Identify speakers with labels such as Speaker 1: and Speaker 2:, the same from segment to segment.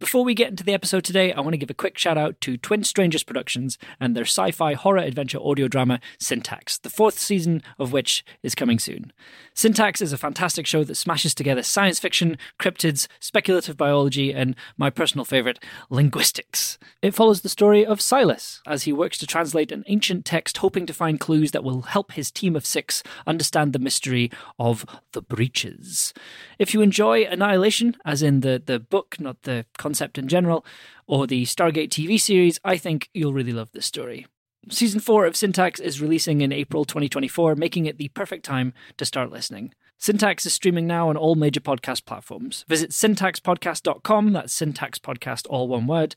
Speaker 1: Before we get into the episode today, I want to give a quick shout out to Twin Strangers Productions and their sci fi horror adventure audio drama Syntax, the fourth season of which is coming soon. Syntax is a fantastic show that smashes together science fiction, cryptids, speculative biology, and my personal favourite, linguistics. It follows the story of Silas as he works to translate an ancient text, hoping to find clues that will help his team of six understand the mystery of the breaches. If you enjoy Annihilation, as in the, the book, not the concept in general, or the Stargate TV series, I think you'll really love this story. Season 4 of Syntax is releasing in April 2024, making it the perfect time to start listening. Syntax is streaming now on all major podcast platforms. Visit syntaxpodcast.com, that's Syntax Podcast, all one word,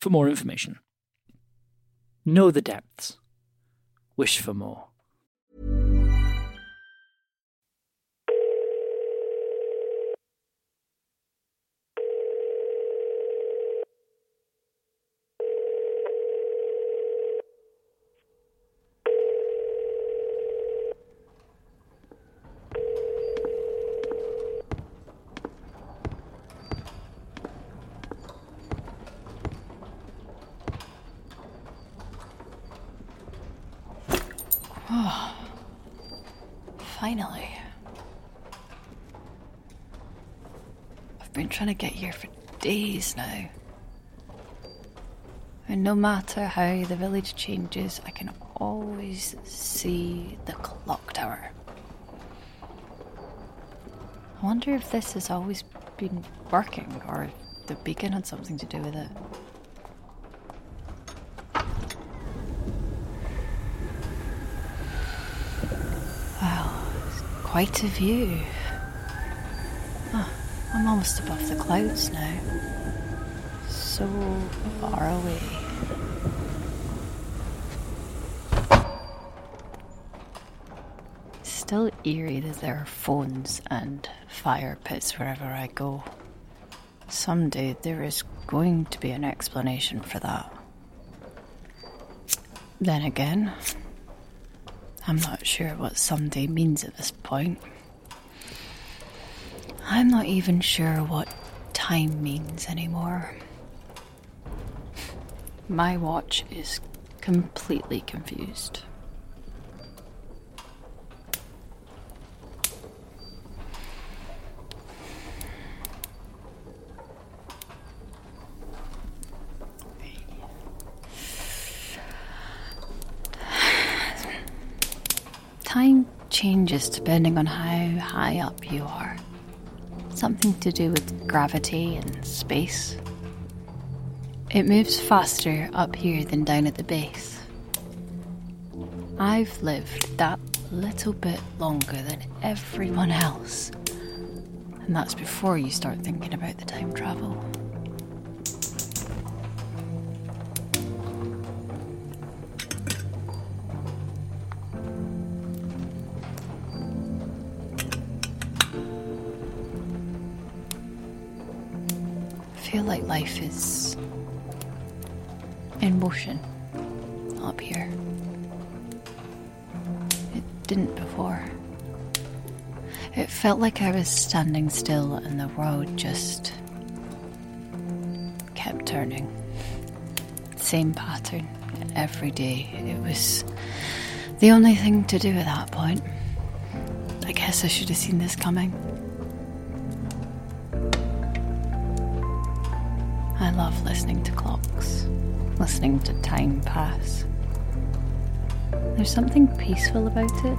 Speaker 1: for more information. Know the depths. Wish for more.
Speaker 2: Finally. I've been trying to get here for days now. And no matter how the village changes, I can always see the clock tower. I wonder if this has always been working or if the beacon had something to do with it. Wow, it's quite a view. Ah, I'm almost above the clouds now. So far away. Still eerie that there are phones and fire pits wherever I go. Someday there is going to be an explanation for that. Then again, I'm not sure what someday means at this point. I'm not even sure what time means anymore. My watch is completely confused. Time changes depending on how high up you are. Something to do with gravity and space. It moves faster up here than down at the base. I've lived that little bit longer than everyone else. And that's before you start thinking about the time travel. Life is in motion up here. It didn't before. It felt like I was standing still and the road just kept turning. Same pattern every day. It was the only thing to do at that point. I guess I should have seen this coming. Love listening to clocks, listening to time pass. There's something peaceful about it.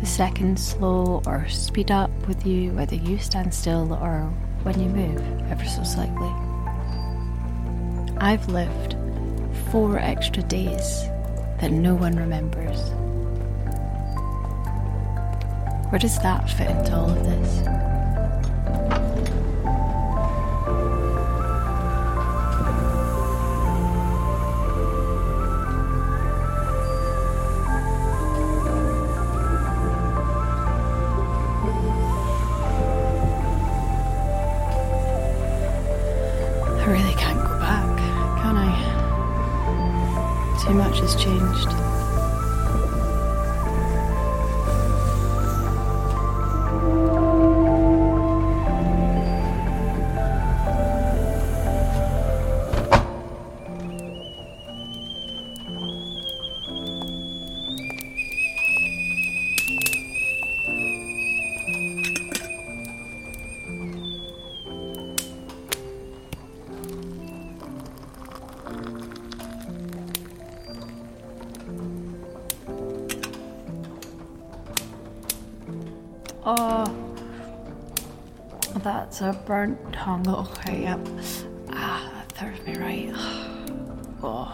Speaker 2: The seconds slow or speed up with you, whether you stand still or when you move ever so slightly. I've lived four extra days that no one remembers. Where does that fit into all of this? Much has changed. That's a burnt tongue. Okay, yep. Ah, that serves me right. Oh.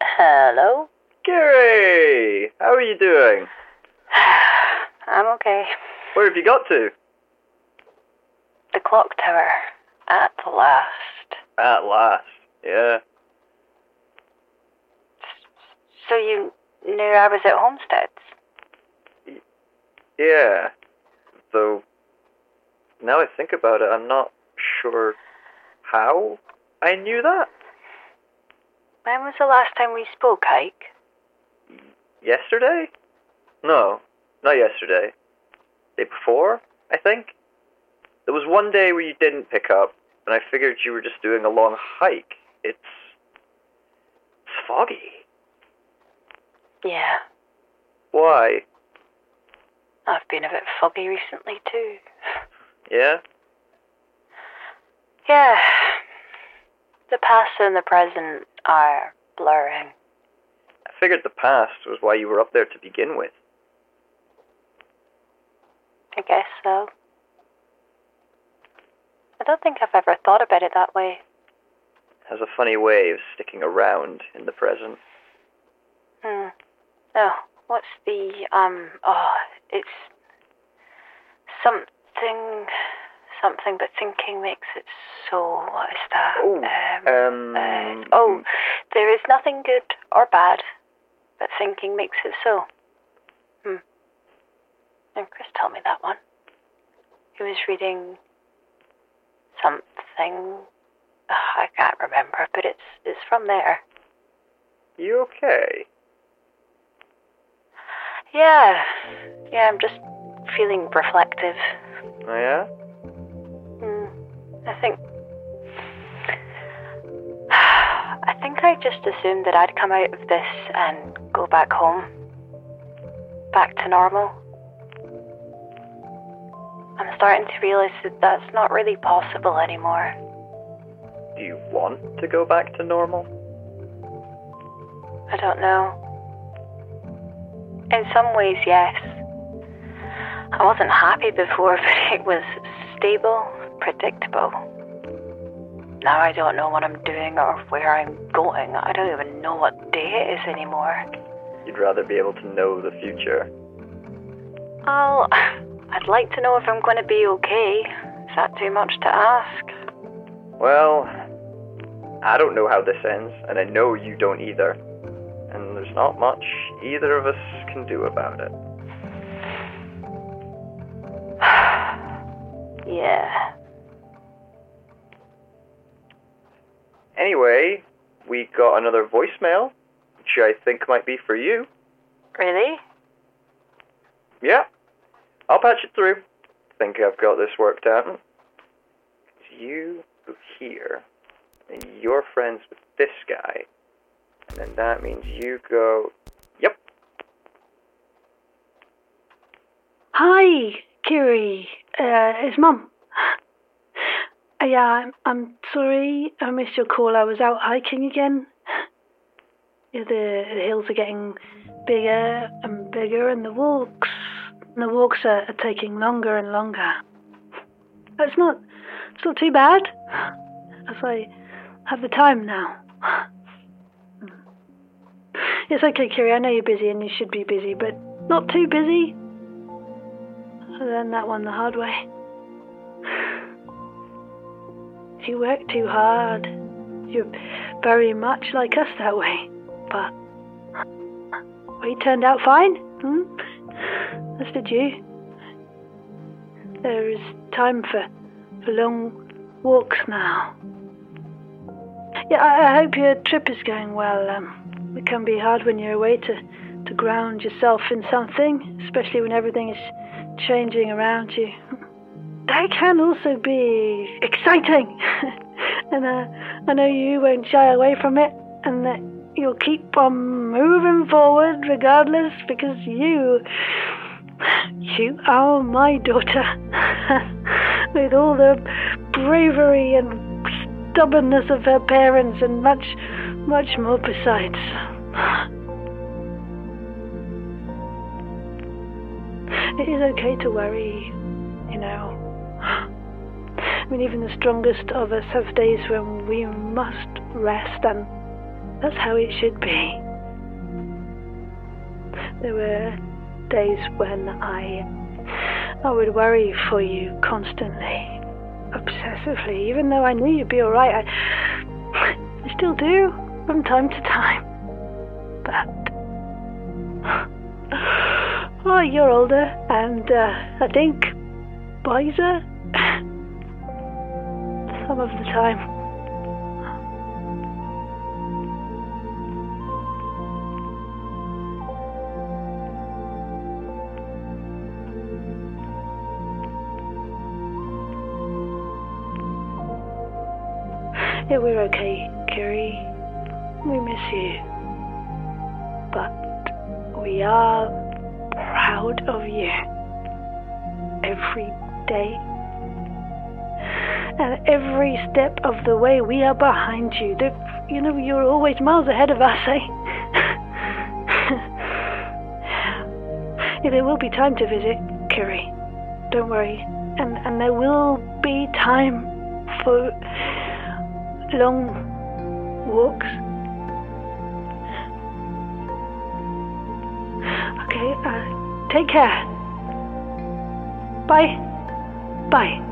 Speaker 3: Hello?
Speaker 4: Gary, how are you doing?
Speaker 3: I'm okay.
Speaker 4: Where have you got to?
Speaker 3: Clock tower. At last.
Speaker 4: At last, yeah.
Speaker 3: So you knew I was at Homesteads?
Speaker 4: Yeah. Though, now I think about it, I'm not sure how I knew that.
Speaker 3: When was the last time we spoke, Ike?
Speaker 4: Yesterday? No, not yesterday. Day before, I think. There was one day where you didn't pick up, and I figured you were just doing a long hike. It's. It's foggy.
Speaker 3: Yeah.
Speaker 4: Why?
Speaker 3: I've been a bit foggy recently, too.
Speaker 4: Yeah?
Speaker 3: Yeah. The past and the present are blurring.
Speaker 4: I figured the past was why you were up there to begin with.
Speaker 3: I guess so. I don't think I've ever thought about it that way.
Speaker 4: Has a funny way of sticking around in the present.
Speaker 3: Hmm. Oh, what's the, um, oh, it's something, something, but thinking makes it so, what is that?
Speaker 4: Oh,
Speaker 3: um,
Speaker 4: um,
Speaker 3: uh, oh, there is nothing good or bad, but thinking makes it so. Hmm. And Chris told me that one. He was reading something. Ugh, I can't remember, but it's it's from there.
Speaker 4: You okay?
Speaker 3: Yeah, yeah. I'm just feeling reflective.
Speaker 4: Oh, yeah?
Speaker 3: Hmm. I think. I think I just assumed that I'd come out of this and go back home. Back to normal. I'm starting to realize that that's not really possible anymore.
Speaker 4: Do you want to go back to normal?
Speaker 3: I don't know. In some ways, yes. I wasn't happy before, but it was stable, predictable. Now I don't know what I'm doing or where I'm going. I don't even know what day it is anymore.
Speaker 4: You'd rather be able to know the future.
Speaker 3: Oh, I'd like to know if I'm going to be okay. Is that too much to ask?
Speaker 4: Well, I don't know how this ends, and I know you don't either. And there's not much either of us can do about it.
Speaker 3: Yeah.
Speaker 4: Anyway, we got another voicemail, which I think might be for you.
Speaker 3: Really?
Speaker 4: Yeah, I'll patch it through. Think I've got this worked out. It's you here. And you're friends with this guy, and then that means you go. Yep.
Speaker 5: Hi, Kiri. Uh, it's Mum. Uh, yeah, I'm, I'm sorry I missed your call. I was out hiking again. Yeah, the, the hills are getting bigger and bigger, and the walks, the walks are, are taking longer and longer. It's not, it's not too bad, as I have the time now. It's okay, Kiri. I know you're busy and you should be busy, but not too busy. I learned that one the hard way. If you work too hard, you're very much like us that way. But we turned out fine. Hmm? As did you. There is time for, for long walks now. Yeah, I, I hope your trip is going well. Um, it can be hard when you're away to, to ground yourself in something, especially when everything is changing around you. That can also be exciting. and uh, I know you won't shy away from it, and that you'll keep on moving forward regardless because you. You are my daughter. With all the bravery and stubbornness of her parents and much, much more besides. It is okay to worry, you know. I mean, even the strongest of us have days when we must rest, and that's how it should be. There were days when I I would worry for you constantly, obsessively, even though I knew you'd be alright. I, I still do from time to time. But oh, you're older, and uh, I think wiser some of the time. Yeah, we're okay, Kiri. We miss you. But we are proud of you. Every day. And every step of the way, we are behind you. The, you know, you're always miles ahead of us, eh? yeah, there will be time to visit, Kiri. Don't worry. And, and there will be time for long walks. Okay, uh, take care. Bye. Bye.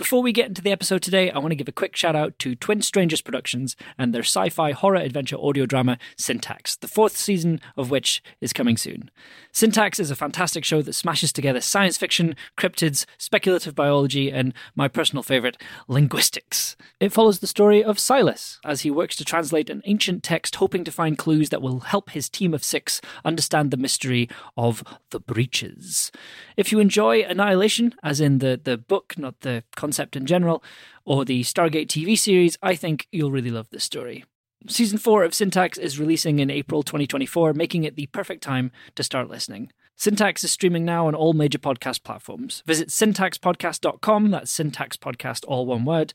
Speaker 1: Before we get into the episode today, I want to give a quick shout out to Twin Strangers Productions and their sci fi horror adventure audio drama Syntax, the fourth season of which is coming soon. Syntax is a fantastic show that smashes together science fiction, cryptids, speculative biology, and my personal favourite, linguistics. It follows the story of Silas as he works to translate an ancient text, hoping to find clues that will help his team of six understand the mystery of the breaches. If you enjoy Annihilation, as in the, the book, not the concept in general, or the Stargate TV series, I think you'll really love this story. Season 4 of Syntax is releasing in April 2024, making it the perfect time to start listening. Syntax is streaming now on all major podcast platforms. Visit syntaxpodcast.com, that's Syntax Podcast, all one word,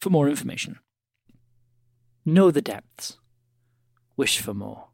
Speaker 1: for more information. Know the depths. Wish for more.